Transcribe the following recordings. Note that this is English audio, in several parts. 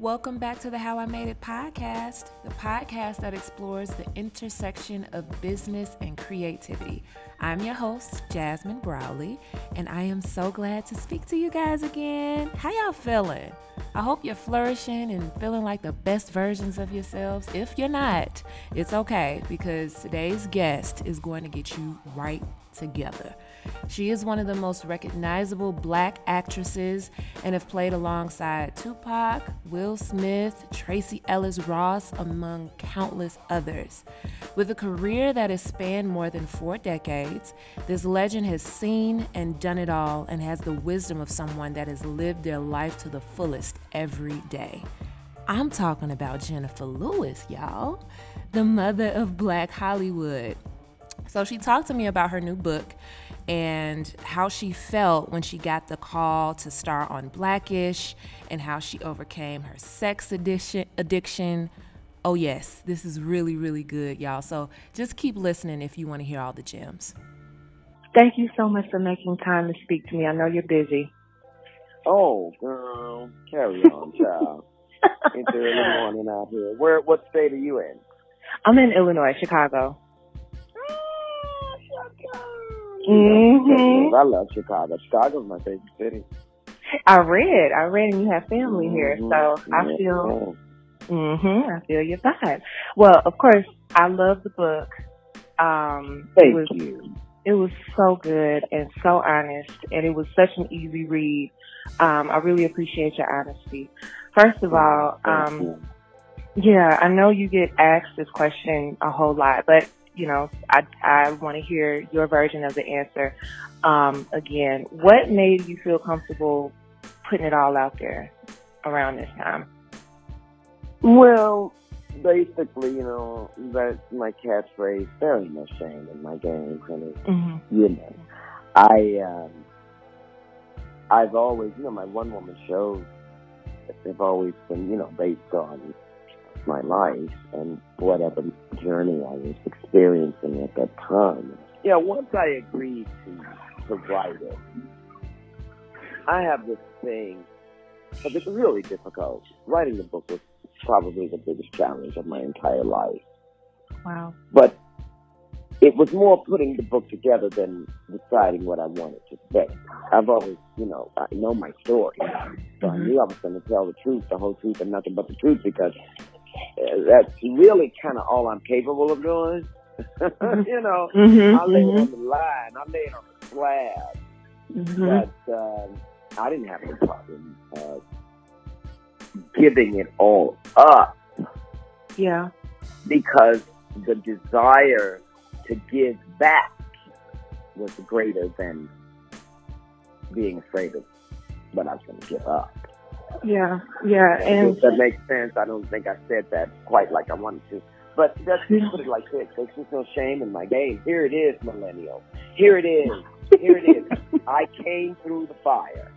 Welcome back to the How I Made It podcast, the podcast that explores the intersection of business and creativity. I'm your host, Jasmine Browley, and I am so glad to speak to you guys again. How y'all feeling? I hope you're flourishing and feeling like the best versions of yourselves. If you're not, it's okay because today's guest is going to get you right together. She is one of the most recognizable black actresses and have played alongside Tupac, Will Smith, Tracee Ellis Ross, among countless others. With a career that has spanned more than four decades, this legend has seen and done it all and has the wisdom of someone that has lived their life to the fullest every day. I'm talking about Jennifer Lewis, y'all, the mother of Black Hollywood. So she talked to me about her new book and how she felt when she got the call to star on Blackish and how she overcame her sex addiction addiction. Oh yes, this is really really good, y'all. So just keep listening if you want to hear all the gems. Thank you so much for making time to speak to me. I know you're busy. Oh, girl, carry on, child. it's early morning out here. Where? What state are you in? I'm in Illinois, Chicago. Mm-hmm. I love Chicago. Chicago's my favorite city. I read, I read, and you have family here, mm-hmm. so I feel. Mm-hmm. I feel your vibe. Well, of course, I love the book. Um, Thank it was, you. It was so good and so honest, and it was such an easy read. Um, I really appreciate your honesty. First of all, um, yeah, I know you get asked this question a whole lot, but you know, I, I want to hear your version of the answer. Um, again, what made you feel comfortable putting it all out there around this time? Well, basically, you know, that's my catchphrase. There ain't no shame in my game, honey. Mm-hmm. You know, I, um, I've always, you know, my one woman shows have always been, you know, based on my life and whatever journey I was experiencing at that time. Yeah, once I agreed to, to write it, I have this thing, but it's really difficult. Writing the book was probably the biggest challenge of my entire life. Wow. But it was more putting the book together than deciding what I wanted to say. I've always, you know, I know my story. So mm-hmm. I knew I was going to tell the truth, the whole truth, and nothing but the truth because that's really kind of all I'm capable of doing. Mm-hmm. you know, mm-hmm, I lay mm-hmm. on the line, I lay it on the slab. Mm-hmm. But uh, I didn't have any problem uh, giving it all up. Yeah. Because the desire to give back was greater than being afraid of what I was going to give up. Yeah, yeah, and if that makes sense. I don't think I said that quite like I wanted to, but let's just put it like this: there's just no shame in my game. Here it is, millennial. Here it is. Here it is. I came through the fire,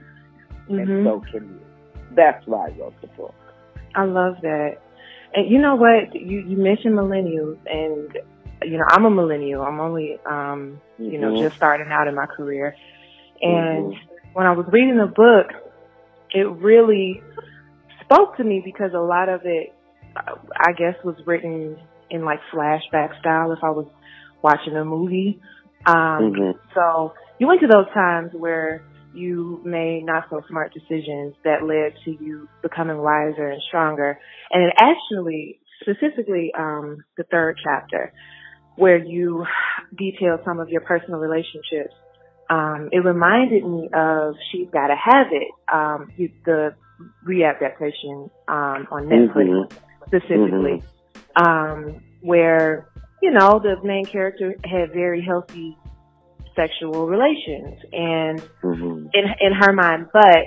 mm-hmm. and so can you. That's why I wrote the book. I love that. And you know what? You you mentioned millennials, and you know I'm a millennial. I'm only um you mm-hmm. know just starting out in my career, and mm-hmm. when I was reading the book it really spoke to me because a lot of it, I guess, was written in like flashback style if I was watching a movie. Um, mm-hmm. So you went to those times where you made not so smart decisions that led to you becoming wiser and stronger. And it actually, specifically, um, the third chapter, where you detail some of your personal relationships um, it reminded me of She's Gotta Have It, um, the readaptation um, on Netflix mm-hmm. specifically, mm-hmm. um, where you know the main character had very healthy sexual relations, and mm-hmm. in in her mind, but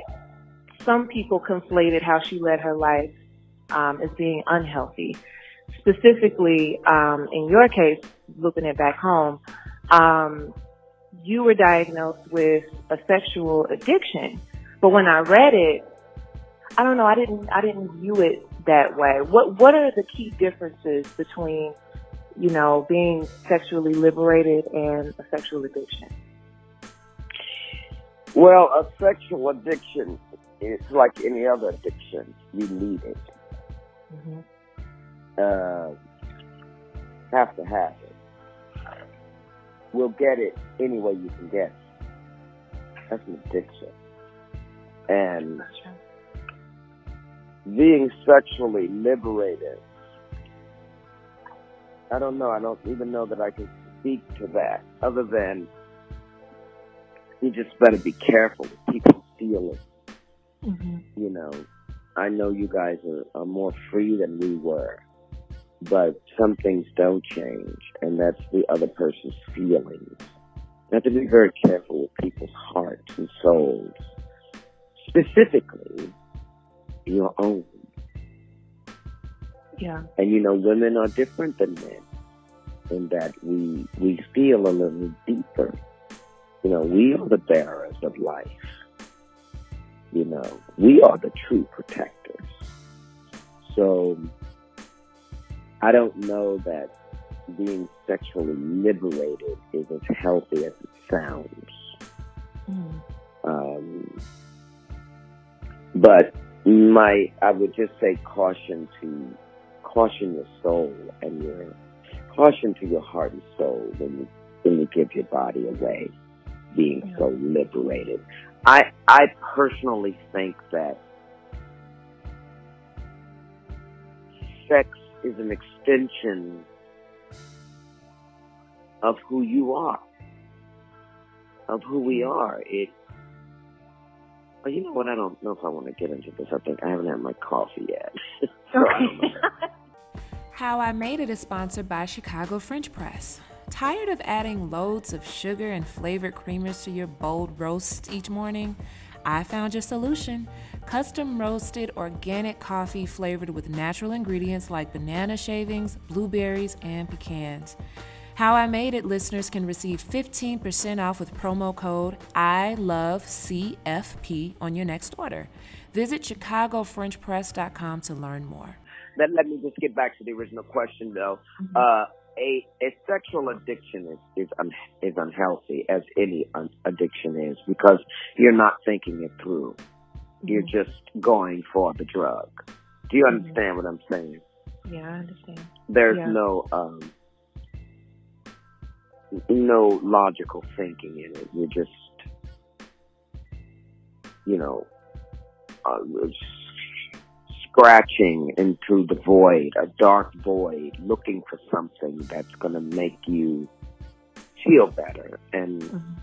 some people conflated how she led her life um, as being unhealthy. Specifically, um, in your case, looking at back home, um, you were diagnosed with a sexual addiction. But when I read it, I don't know, I didn't I didn't view it that way. What what are the key differences between, you know, being sexually liberated and a sexual addiction? Well, a sexual addiction it's like any other addiction. You need it. Mm-hmm. Uh, have to have it. We'll get it any way you can get it. That's an addiction. And being sexually liberated, I don't know. I don't even know that I can speak to that other than you just better be careful with people's feelings. Mm-hmm. You know, I know you guys are, are more free than we were, but some things don't change, and that's the other person's feelings. You have to be very careful with people's hearts and souls, specifically your own. Yeah. And you know, women are different than men in that we we feel a little deeper. You know, we are the bearers of life. You know, we are the true protectors. So I don't know that being sexually liberated is as healthy as it sounds. Mm. Um, but my, I would just say caution to caution your soul and your caution to your heart and soul when you when you give your body away, being yeah. so liberated. I I personally think that sex is an extension of who you are, of who we are. It. Well, you know what? I don't know if I want to get into this. I think I haven't had my coffee yet. so okay. How I Made It is sponsored by Chicago French Press. Tired of adding loads of sugar and flavored creamers to your bold roasts each morning? I found your solution custom roasted organic coffee flavored with natural ingredients like banana shavings, blueberries, and pecans. How I Made It listeners can receive 15% off with promo code I love CFP on your next order. Visit chicagofrenchpress.com to learn more. Then let me just get back to the original question though. Mm-hmm. Uh, a, a sexual addiction is is, un, is unhealthy as any un, addiction is because you're not thinking it through. Mm-hmm. You're just going for the drug. Do you mm-hmm. understand what I'm saying? Yeah, I understand. There's yeah. no um, no logical thinking in it. You're just, you know, uh, scratching into the void, a dark void, looking for something that's going to make you feel better. And mm-hmm.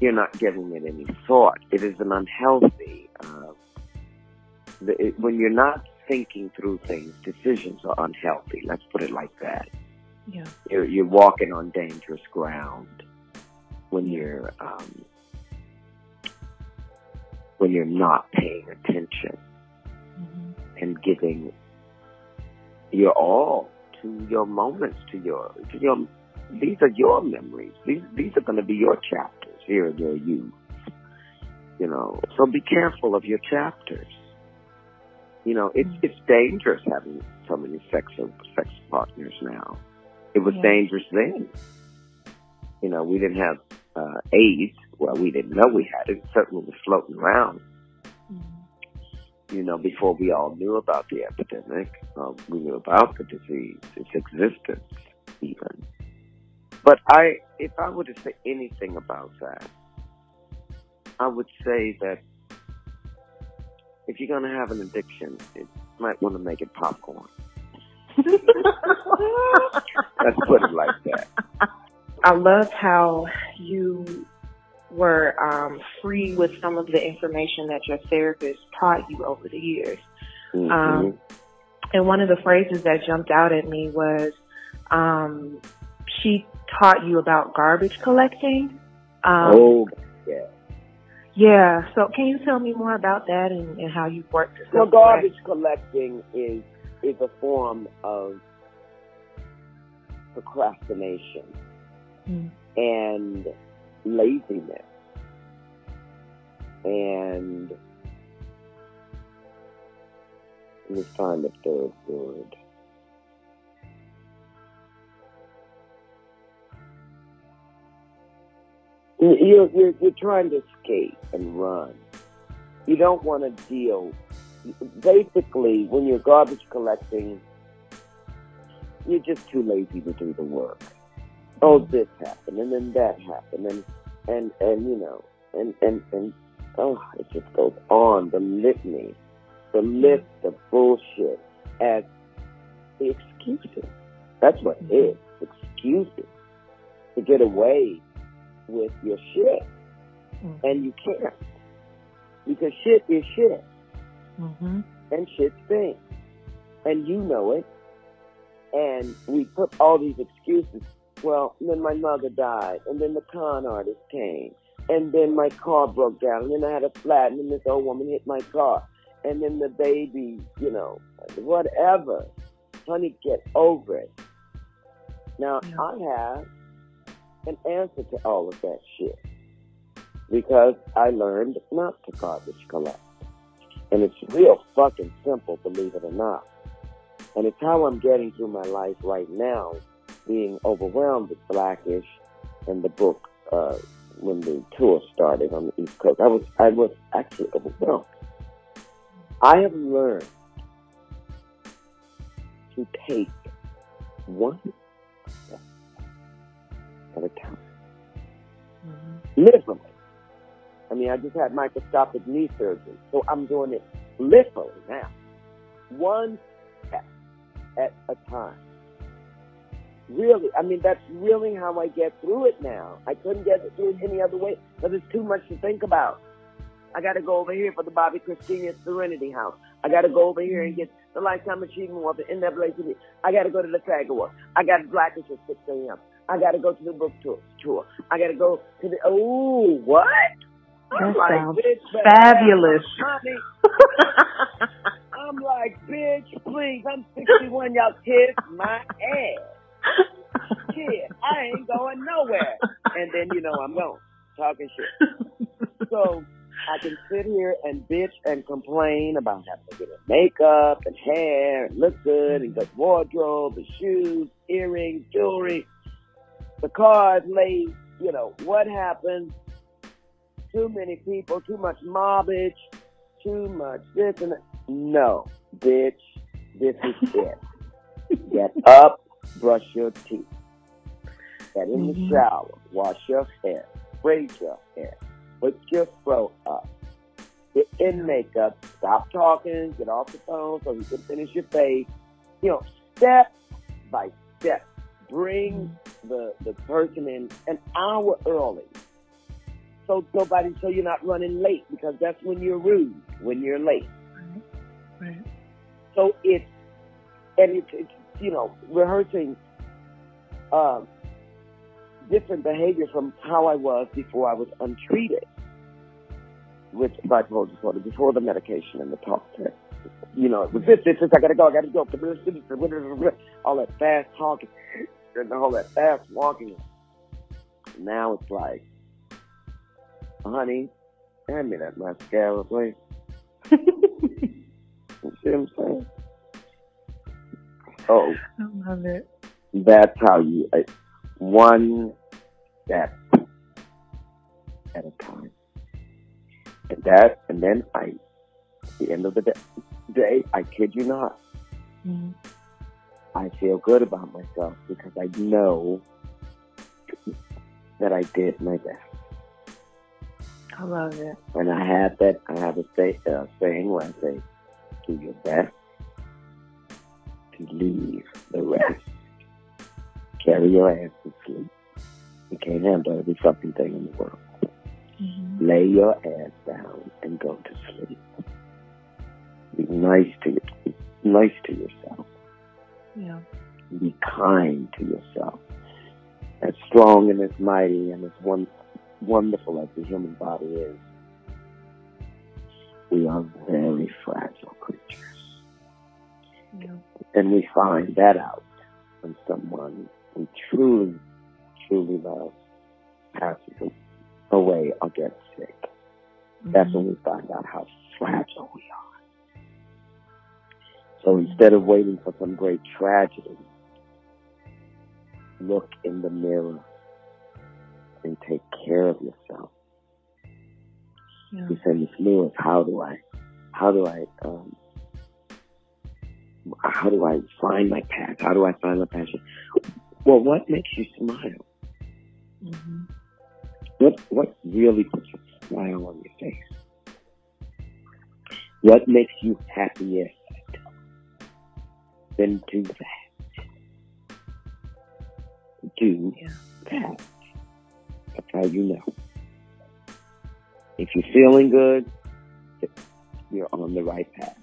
you're not giving it any thought. It is an unhealthy, it, when you're not thinking through things, decisions are unhealthy. Let's put it like that. Yeah. You're, you're walking on dangerous ground when you're, um, when you're not paying attention and giving your all to your moments, to your, to your, these are your memories. These, these are going to be your chapters here in your youth. You know, so be careful of your chapters. You know, it's, mm-hmm. it's dangerous having so many sex, sex partners now. It was yeah. dangerous then. You know, we didn't have, uh, AIDS. Well, we didn't know we had it. It certainly was floating around you know, before we all knew about the epidemic, um, we knew about the disease, its existence, even. But I, if I were to say anything about that, I would say that if you're going to have an addiction, you might want to make it popcorn. Let's put it like that. I love how you were um, free with some of the information that your therapist taught you over the years. Mm-hmm. Um, and one of the phrases that jumped out at me was um, she taught you about garbage collecting. Um, oh, yeah. Yeah. So, can you tell me more about that and, and how you worked? Well, garbage collecting is is a form of procrastination, mm. and laziness and let me find the third word. You're, you're, you're trying to escape and run you don't want to deal. Basically, when you're garbage collecting, you're just too lazy to do the work. Oh, this happened, and then that happened, and and and you know, and and and oh, it just goes on the litany, the list of bullshit as excuses. That's what it is. Excuses to get away with your shit. Mm-hmm. And you can't. Because shit is shit. Mm-hmm. And shit stinks. And you know it. And we put all these excuses. Well, then my mother died. And then the con artist came. And then my car broke down. And then I had a flat. And then this old woman hit my car. And then the baby, you know, whatever. Honey, get over it. Now, yeah. I have an answer to all of that shit because I learned not to garbage collect. And it's real fucking simple, believe it or not. And it's how I'm getting through my life right now, being overwhelmed with Blackish and the book uh, when the tour started on the East Coast. I was I was actually overwhelmed. I have learned to take one a time. Mm-hmm. Literally. I mean, I just had microscopic knee surgery, so I'm doing it literally now. One step at a time. Really, I mean, that's really how I get through it now. I couldn't get through it any other way because it's too much to think about. I got to go over here for the Bobbi Kristina Serenity House. I got to go over here and get the Lifetime Achievement Award, the NAACP. I got to go to the SAG Award. I got to Blackish at 6 a.m. I got to go to the book tour. tour. I got to go to the, oh, what? That like, sounds fabulous. I'm like, bitch, please, I'm 61, y'all kiss my ass. Kid, I ain't going nowhere. And then, you know, I'm going, talking shit. So, I can sit here and bitch and complain about having to get makeup and hair and look good and good wardrobe and shoes, earrings, jewelry. The car is late. You know, what happens? Too many people, too much mobbage, too much this and that. No, bitch, this is it. Get up, brush your teeth. Get in the mm-hmm. shower, wash your hair, braid your hair, put your throat up. Get in makeup, stop talking, get off the phone so you can finish your face. You know, step by step. Bring the, the person in an hour early. So nobody, so you're not running late because that's when you're rude, when you're late. Right. right. So it's, and it's, it's, you know, rehearsing, um, different behavior from how I was before I was untreated with bipolar disorder, before the medication and the talk test. You know, with this, this, this, I gotta go, I gotta go, up to the medicine all that fast talking and all that fast walking. Now it's like, honey, hand me that mascara, please. you see what I'm saying? Oh, I love it. That's how you, uh, one step at a time. And that, and then I, at the end of the day, day I kid you not, mm-hmm. I feel good about myself because I know that I did my best. I love it. And I have that, I have a say, uh, saying where I say, do your best to leave the rest. Carry your ass to sleep. You can't handle every fucking thing in the world. Mm-hmm. Lay your ass down and go to sleep. Be nice to your, be nice to yourself. Yeah. Be kind to yourself. As strong and as mighty and as one, wonderful as the human body is, we are very fragile creatures. Yeah. And we find that out when someone we truly truly love passes away or gets sick. Mm-hmm. That's when we find out how fragile we are. So instead of waiting for some great tragedy, look in the mirror and take care of yourself. Yeah. He said, Miss Lewis, how do I, how do I, um, how do I find my path? How do I find my passion? Well, what makes you smile? Mm-hmm. What what really puts a smile on your face? What makes you happiest? Then do that. Do that. That's how you know. If you're feeling good, you're on the right path.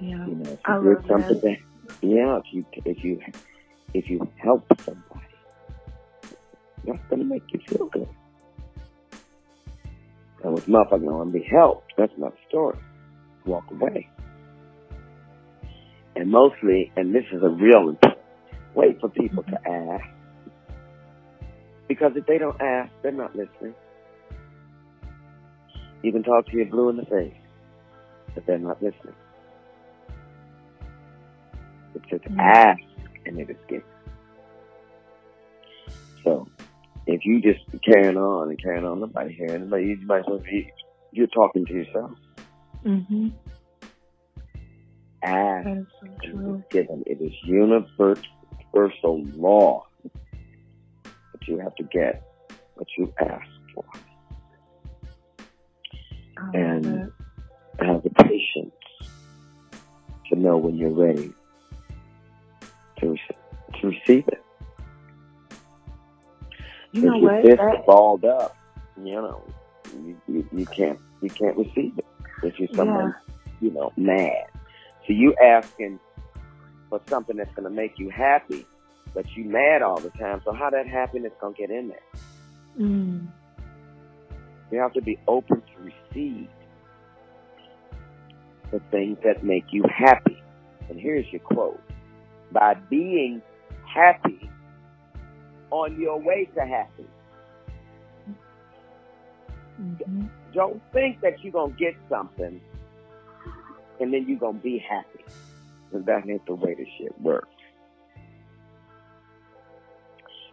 Yeah, you know, if you I something that. yeah, if you if you if you help somebody, that's gonna make you feel good. And with motherfucker want to be helped, that's not the story. Walk away. And mostly, and this is a real wait for people to ask. Because if they don't ask, they're not listening. You can talk to your blue in the face, but they're not listening. It's says mm-hmm. ask and it is given. So if you just carrying on and carrying on, nobody hearing but you might as well be you're talking to yourself. Mm-hmm. Ask that is so true. given. It is universal law that you have to get what you ask for. and have the patience to know when you're ready to, to receive it. You know? If you're balled up, you know, you, you, you, can't you can't receive it. If you're someone, yeah. you know, mad. So you asking for something that's going to make you happy, but you mad all the time. So how that happiness going to get in there? Mm. You have to be open to receive the things that make you happy. And here's your quote by being happy on your way to happy. Mm-hmm. Don't think that you're going to get something and then you're to be happy. Because that ain't the way this shit works.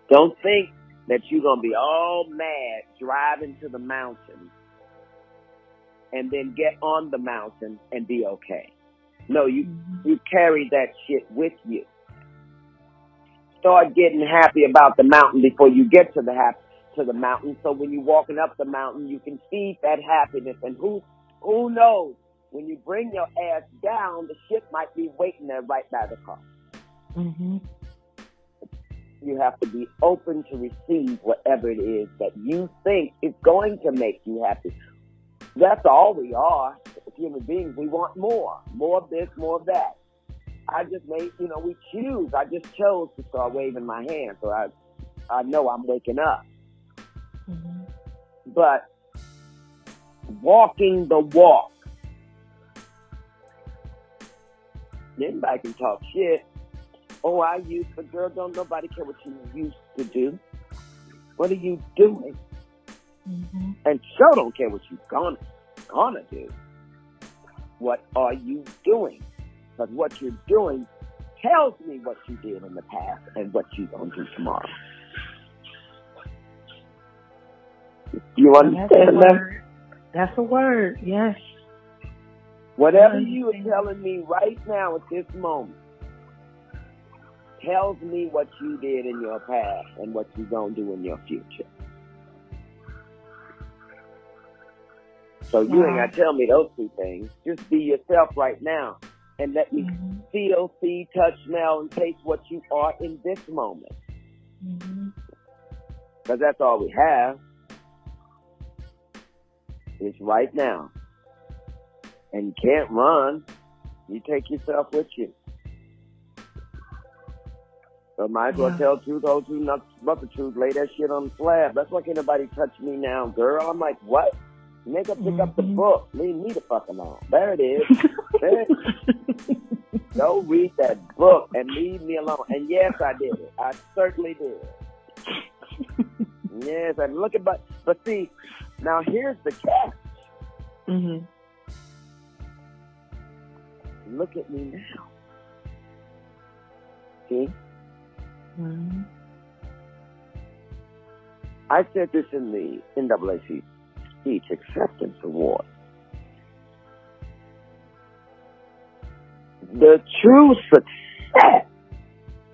Don't think that you're to be all mad driving to the mountain and then get on the mountain and be okay. No, you you carry that shit with you. Start getting happy about the mountain before you get to the to the mountain. So when you're walking up the mountain, you can see that happiness. And who who knows when you bring your ass down, the ship might be waiting there right by the car. Mm-hmm. You have to be open to receive whatever it is that you think is going to make you happy. That's all we are As human beings. We want more, more of this, more of that. I just made, you know, we choose. I just chose to start waving my hand, so I, I know I'm waking up. Mm-hmm. But walking the walk, anybody can talk shit. Oh, I used, but girl, don't nobody care what you used to do. What are you doing? Mm-hmm. And sure don't care what you're gonna gonna do. What are you doing? Because what you're doing tells me what you did in the past and what you're gonna do tomorrow. You understand That's that? That's a word, yes. Whatever you are telling me right now at this moment tells me what you did in your past and what you're going to do in your future. So you ain't got to tell me those two things. Just be yourself right now and let me mm-hmm. feel, see, touch, smell, and taste what you are in this moment. Because mm-hmm. that's all we have. It's right now. And you can't run. You take yourself with you. So might as well yeah. tell truth, whole truth, not but the truth. Lay that shit on the slab. That's why can't nobody touch me now, girl. I'm like, what? Nigga, pick mm-hmm. up the mm-hmm. book. Leave me the fuck alone. There it is. there Go read that book and leave me alone. And yes, I did it. I certainly did. yes, and look at but but see, now here's the catch. Mm-hmm. Look at me now. See? Mm-hmm. I said this in the NAACP Speech Acceptance Award. The true success.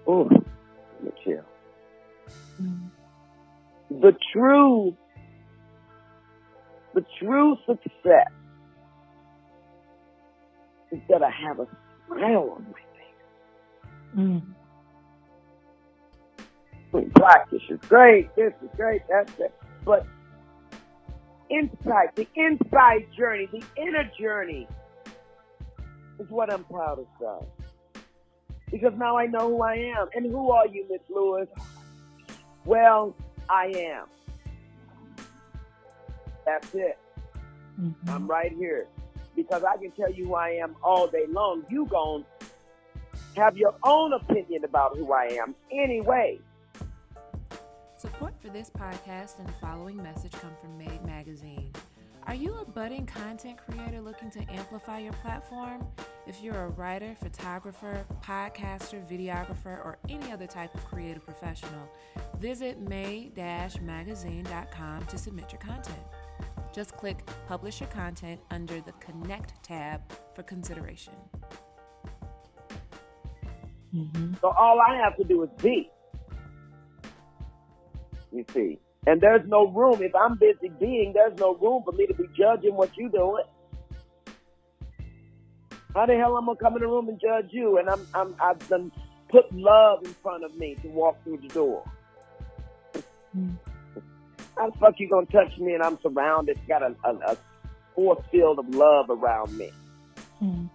Oh, let me chill. Mm-hmm. The true, the true success is that I have a smile on my face. Mm. Practice is great. This is great. That's it. But inside, the inside journey, the inner journey is what I'm proudest of. Because now I know who I am. And who are you, Miss Lewis? Well, I am. That's it. Mm-hmm. I'm right here. Because I can tell you who I am all day long. You gon' have your own opinion about who I am anyway. Support for this podcast and the following message come from Made Magazine. Are you a budding content creator looking to amplify your platform? If you're a writer, photographer, podcaster, videographer, or any other type of creative professional, visit may-magazine.com to submit your content. Just click Publish Your Content under the Connect tab for consideration. Mm-hmm. So all I have to do is be. You see. And there's no room. If I'm busy being, there's no room for me to be judging what you're doing. How the hell am I gonna come in the room and judge you? And I'm, I'm, I've done put love in front of me to walk through the door. Mm. How the fuck you gonna touch me and I'm surrounded, got a, a, a force field of love around me? Mm.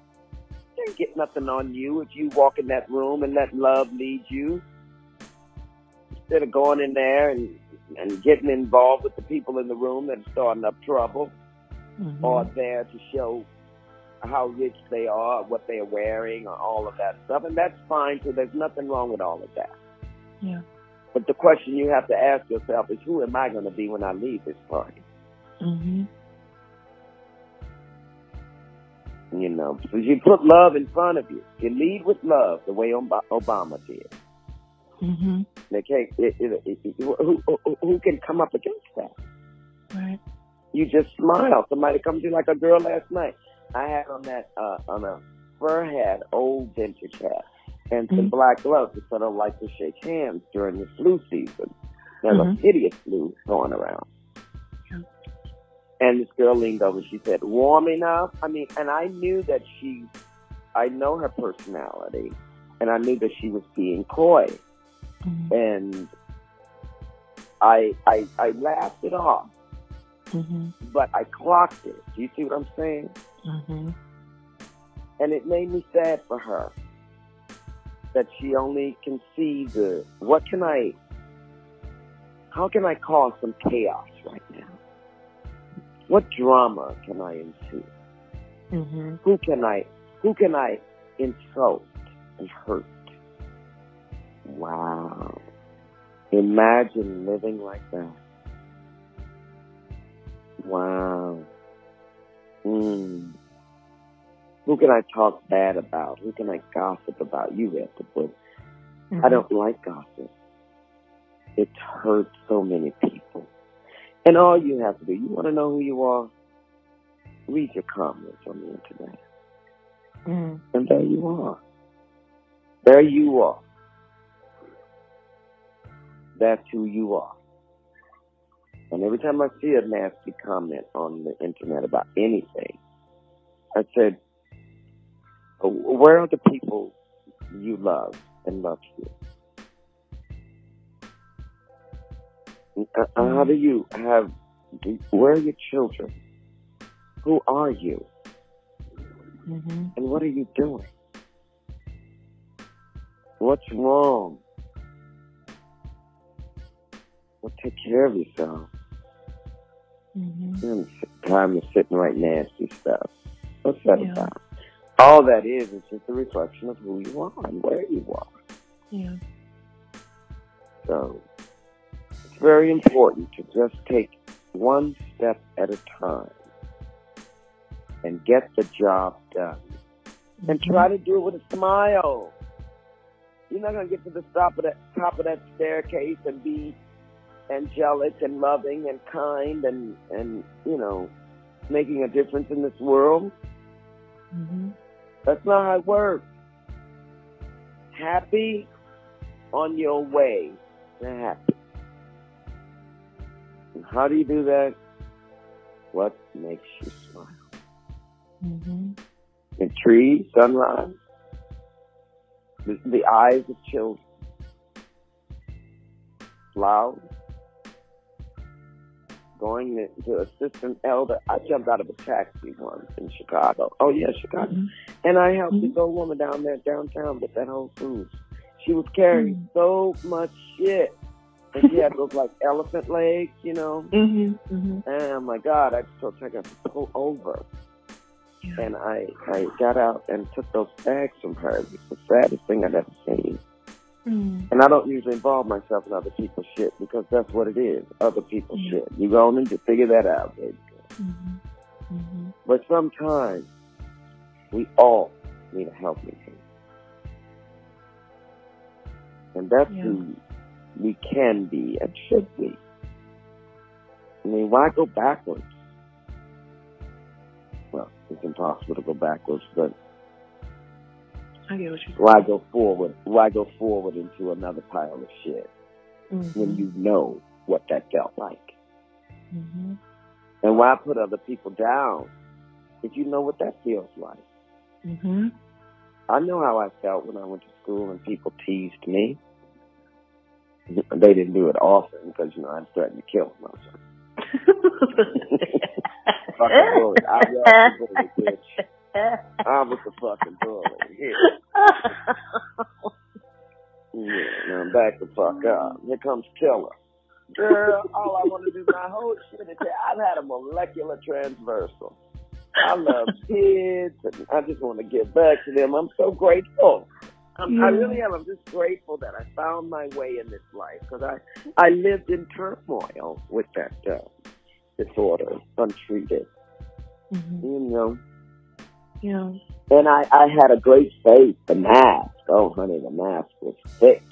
Can't get nothing on you if you walk in that room and let love lead you. Instead of going in there and and getting involved with the people in the room that are starting up trouble mm-hmm. or there to show how rich they are, what they're wearing, or all of that stuff. And that's fine, so there's nothing wrong with all of that. Yeah. But the question you have to ask yourself is who am I going to be when I leave this party? Mm-hmm. You know, so you put love in front of you. You lead with love, the way Obama did. Mm-hmm. They can't. It, it, it, who, who, who can come up against that? Right. You just smile. Somebody comes to you like a girl last night. I had on that uh, on a fur hat, old vintage hat, and some mm-hmm. black gloves because I don't like to shake hands during the flu season. There's mm-hmm. a hideous flu going around. And this girl leaned over. She said, "Warm enough." I mean, and I knew that she, I know her personality, and I knew that she was being coy. Mm-hmm. And I, I, I laughed it off, mm-hmm. but I clocked it. Do you see what I'm saying? Mm-hmm. And it made me sad for her that she only can see the, what can I, how can I cause some chaos right now? What drama can I ensue? Mm-hmm. Who can I, who can I insult and hurt? Wow. Imagine living like that. Wow. Mm. Who can I talk bad about? Who can I gossip about? You have to put. Mm-hmm. I don't like gossip. It hurts so many people. And all you have to do, you want to know who you are? Read your comments on the internet. Mm. And there you are. There you are. That's who you are. And every time I see a nasty comment on the internet about anything, I said, where are the people you love and love you? Uh, uh, how do you have, where are your children? Who are you? Mm-hmm. And what are you doing? What's wrong? Well, take care of yourself. Mm-hmm. Time to sit and write nasty stuff. What's that yeah. about? All that is is just a reflection of who you are and where you are. Yeah. So it's very important to just take one step at a time and get the job done. Mm-hmm. And try to do it with a smile. You're not gonna get to the top of that top of that staircase and be angelic and loving and kind and and you know making a difference in this world. Mm-hmm. That's not how it works. Happy on your way to happy. And how do you do that? What makes you smile? Mm-hmm. The trees, sunrise, the, the eyes of children, flowers, going to assistant elder. I jumped out of a taxi once in Chicago. Oh yeah, Chicago. Mm-hmm. And I helped mm-hmm. this old woman down there downtown with that Whole Foods. She was carrying mm-hmm. so much shit. And she had those like elephant legs, you know. Mm-hmm. Mm-hmm. And my God, I just felt like I could pull over. Yeah. And I I got out and took those bags from her. It was the saddest thing I'd ever seen. Mm. And I don't usually involve myself in other people's shit because that's what it is, other people's mm. shit. You go on to figure that out, baby. Mm-hmm. Mm-hmm. But sometimes we all need a helping hand. And that's yeah. who we can be and should be. I mean, why go backwards? Well, it's impossible to go backwards, but I get what you Why go forward? Why go forward into another pile of shit mm-hmm. when you know what that felt like? Mm-hmm. And why put other people down if you know what that feels like? Mm-hmm. I know how I felt when I went to school and people teased me. They didn't do it often because you know I'd threaten to kill them. fucking bully. I was the bully, bitch. I was the fucking bully. Yeah. fuck up. Here comes Killer. Girl, all I want to do my whole shit is say I've had a molecular transversal. I love kids, and I just want to give back to them. I'm so grateful. I'm, yeah. I really am. I'm just grateful that I found my way in this life because I I lived in turmoil with that uh, disorder, untreated. Mm-hmm. You know, yeah. And I, I had a great faith. The mask, oh honey, the mask was thick.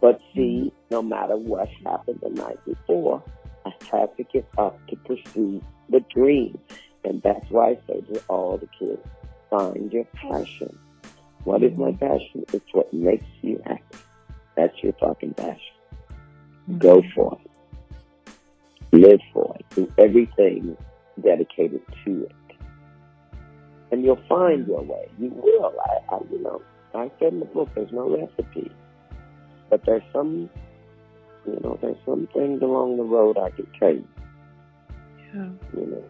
But see, no matter what happened the night before, I had to get up to pursue the dream. And that's why I say to all the kids, find your passion. What is my passion? It's what makes you happy. That's your fucking passion. Mm-hmm. Go for it. Live for it. Do everything dedicated to it and you'll find your way. You will. I, I you know, I said in the book, there's no recipe, but there's some, you know, there's some things along the road I can tell you. Yeah. You know,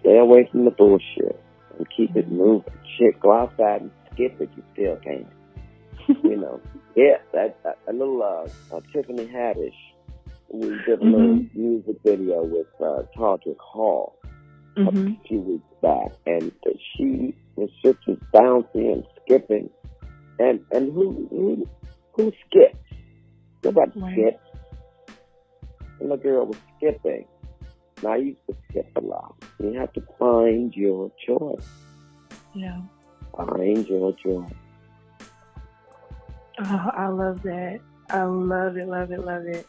stay away from the bullshit and keep mm-hmm. it moving. Shit, go outside and skip it. You still can. you know, yeah, that, that a little uh, uh, Tiffany Haddish. We did a mm-hmm. little music video with uh, Todrick Hall mm-hmm. a few weeks back, and she was just bouncing and skipping, and and who who who skips? Nobody right. skips. And the girl was skipping. And I used to skip a lot. You have to find your joy. Yeah. Find your joy. Oh, I love that. I love it, love it, love it.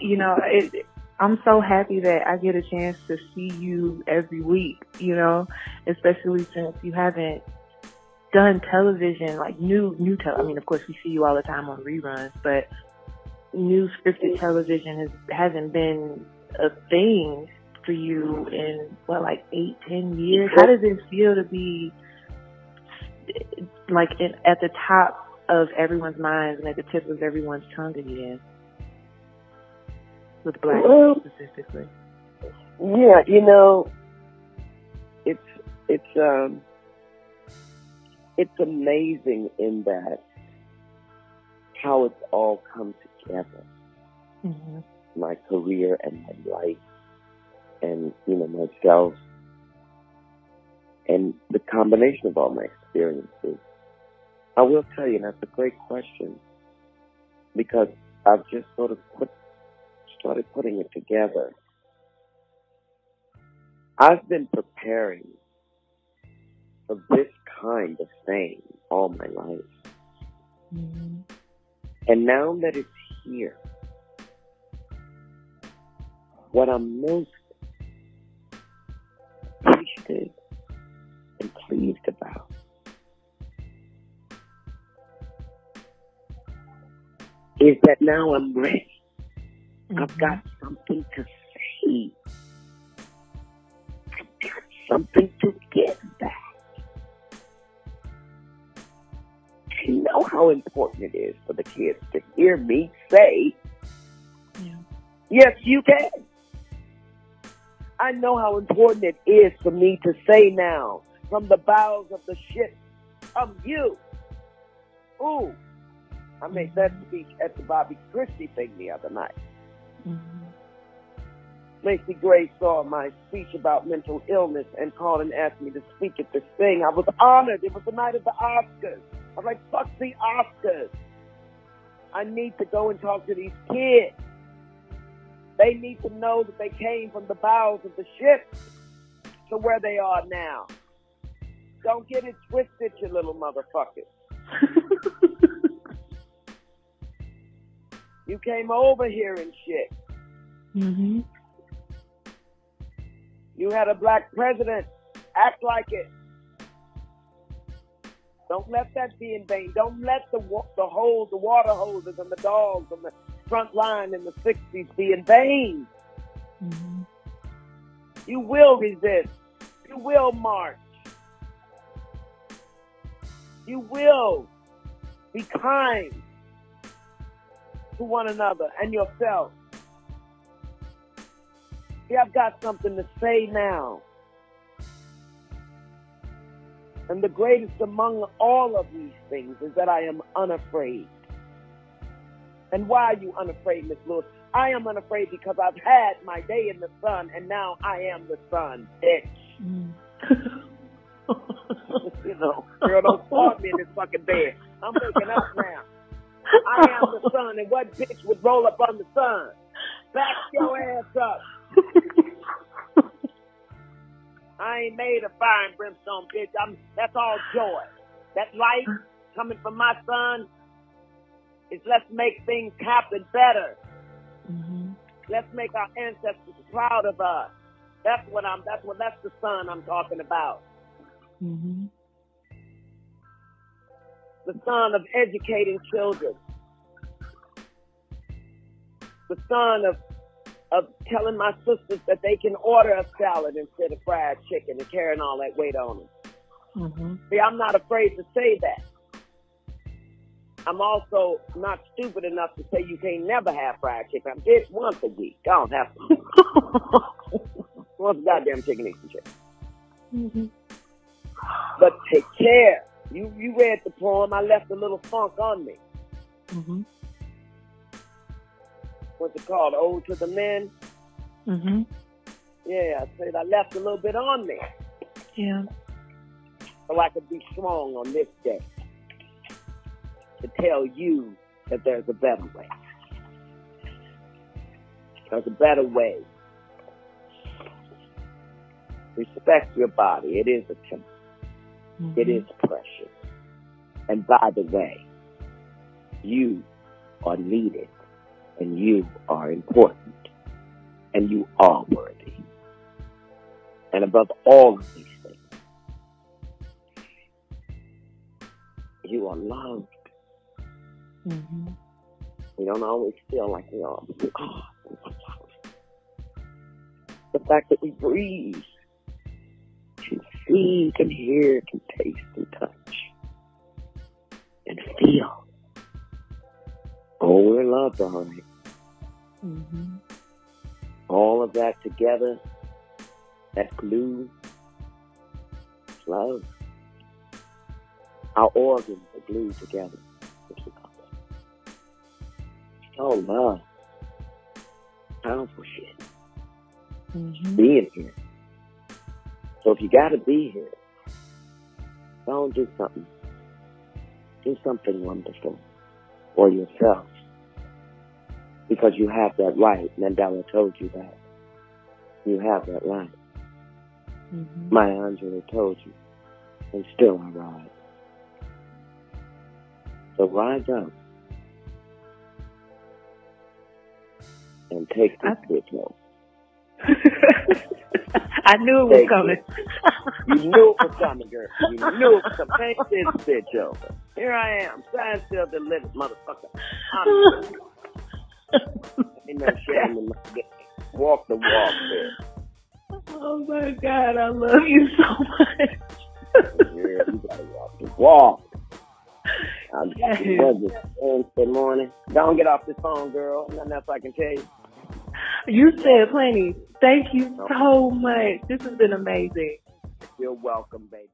You know, it, I'm so happy that I get a chance to see you every week, you know, especially since you haven't done television, like new, new tele. I mean, of course, we see you all the time on reruns, but new scripted television has, hasn't been a thing for you in what, like eight, ten years? How does it feel to be like in, at the top of everyone's minds and at the tip of everyone's tongue again? with black well, specifically? Yeah, you know, it's it's um it's amazing in that how it's all come together. Mm-hmm. My career and my life, and you know myself, and the combination of all my experiences. I will tell you, and that's a great question, because I've just sort of put started putting it together, I've been preparing for this kind of thing all my life. Mm-hmm. And now that it's here, what I'm most appreciative and pleased about is that now I'm ready. Mm-hmm. I've got something to say. I've got something to give know how important it is for the kids to hear me say, yeah. yes, you can. I know how important it is for me to say now from the bowels of the ship, of you. Ooh, I made that mm-hmm. speech at the Bobbi Kristina thing the other night. Mm-hmm. Macy Gray saw my speech about mental illness and called and asked me to speak at this thing. I was honored. It was the night of the Oscars. I was like, fuck the Oscars. I need to go and talk to these kids. They need to know that they came from the bowels of the ship to where they are now. Don't get it twisted, you little motherfuckers. you came over here and shit. Mm-hmm. You had a black president. Act like it. Don't let that be in vain. Don't let the the hole, the water hoses, and the dogs on the front line in the '60s be in vain. Mm-hmm. You will resist. You will march. You will be kind to one another and yourself. See, I've got something to say now. And the greatest among all of these things is that I am unafraid. And why are you unafraid, Miss Lewis? I am unafraid because I've had my day in the sun and now I am the sun, bitch. Mm. you know, girl, don't start me in this fucking bed. I'm waking up now. I am the sun, and what bitch would roll up on the sun? Back your ass up. I ain't made of fire and brimstone, bitch. I'm that's all joy. That light coming from my son is let's make things happen better. Mm-hmm. Let's make our ancestors proud of us. That's what I'm. That's what. That's the son I'm talking about. Mm-hmm. The son of educating children. The son of of telling my sisters that they can order a salad instead of fried chicken and carrying all that weight on them. Mm-hmm. See, I'm not afraid to say that. I'm also not stupid enough to say you can't never have fried chicken. I'm just once a week. I don't have to. once goddamn chicken eats chicken. Mm-hmm. But take care. You you read the poem. I left a little funk on me. Mm-hmm what's it called? Ode to the Men. Mm Mhm. Yeah, I said I left a little bit on there. Yeah. So I could be strong on this day to tell you that there's a better way. There's a better way. Respect your body. It is a temple. Mm-hmm. It is precious. And by the way, you are needed and you are important and you are worthy. And above all of these things, you are loved. Mm-hmm. We don't always feel like we are. Oh, the fact that we breathe, can see, can hear, can taste and touch, and feel. Oh, we're loved, all right. Mm-hmm. All of that together, that glue, love. Our organs are glued together. Oh, love. Powerful shit. Mm-hmm. Being here. So if you gotta be here, don't do something. Do something wonderful for yourself because you have that right. Mandela told you that. You have that right. Mm-hmm. Maya Angelou told you, and sealed I rise. So rise up and take this signal I knew it was coming. you knew it was coming, girl. You knew it was coming. Take this bitch over. Here I am, signed, still delivered, motherfucker. Ain't no shame in my game. Walk the walk, there. Oh my God, I love you so much. yeah, you gotta walk the walk. I'm yes. Wednesday morning. Don't get off this phone, girl. Nothing else I can tell you. You said plenty. Thank you so much. This has been amazing. You're welcome, baby.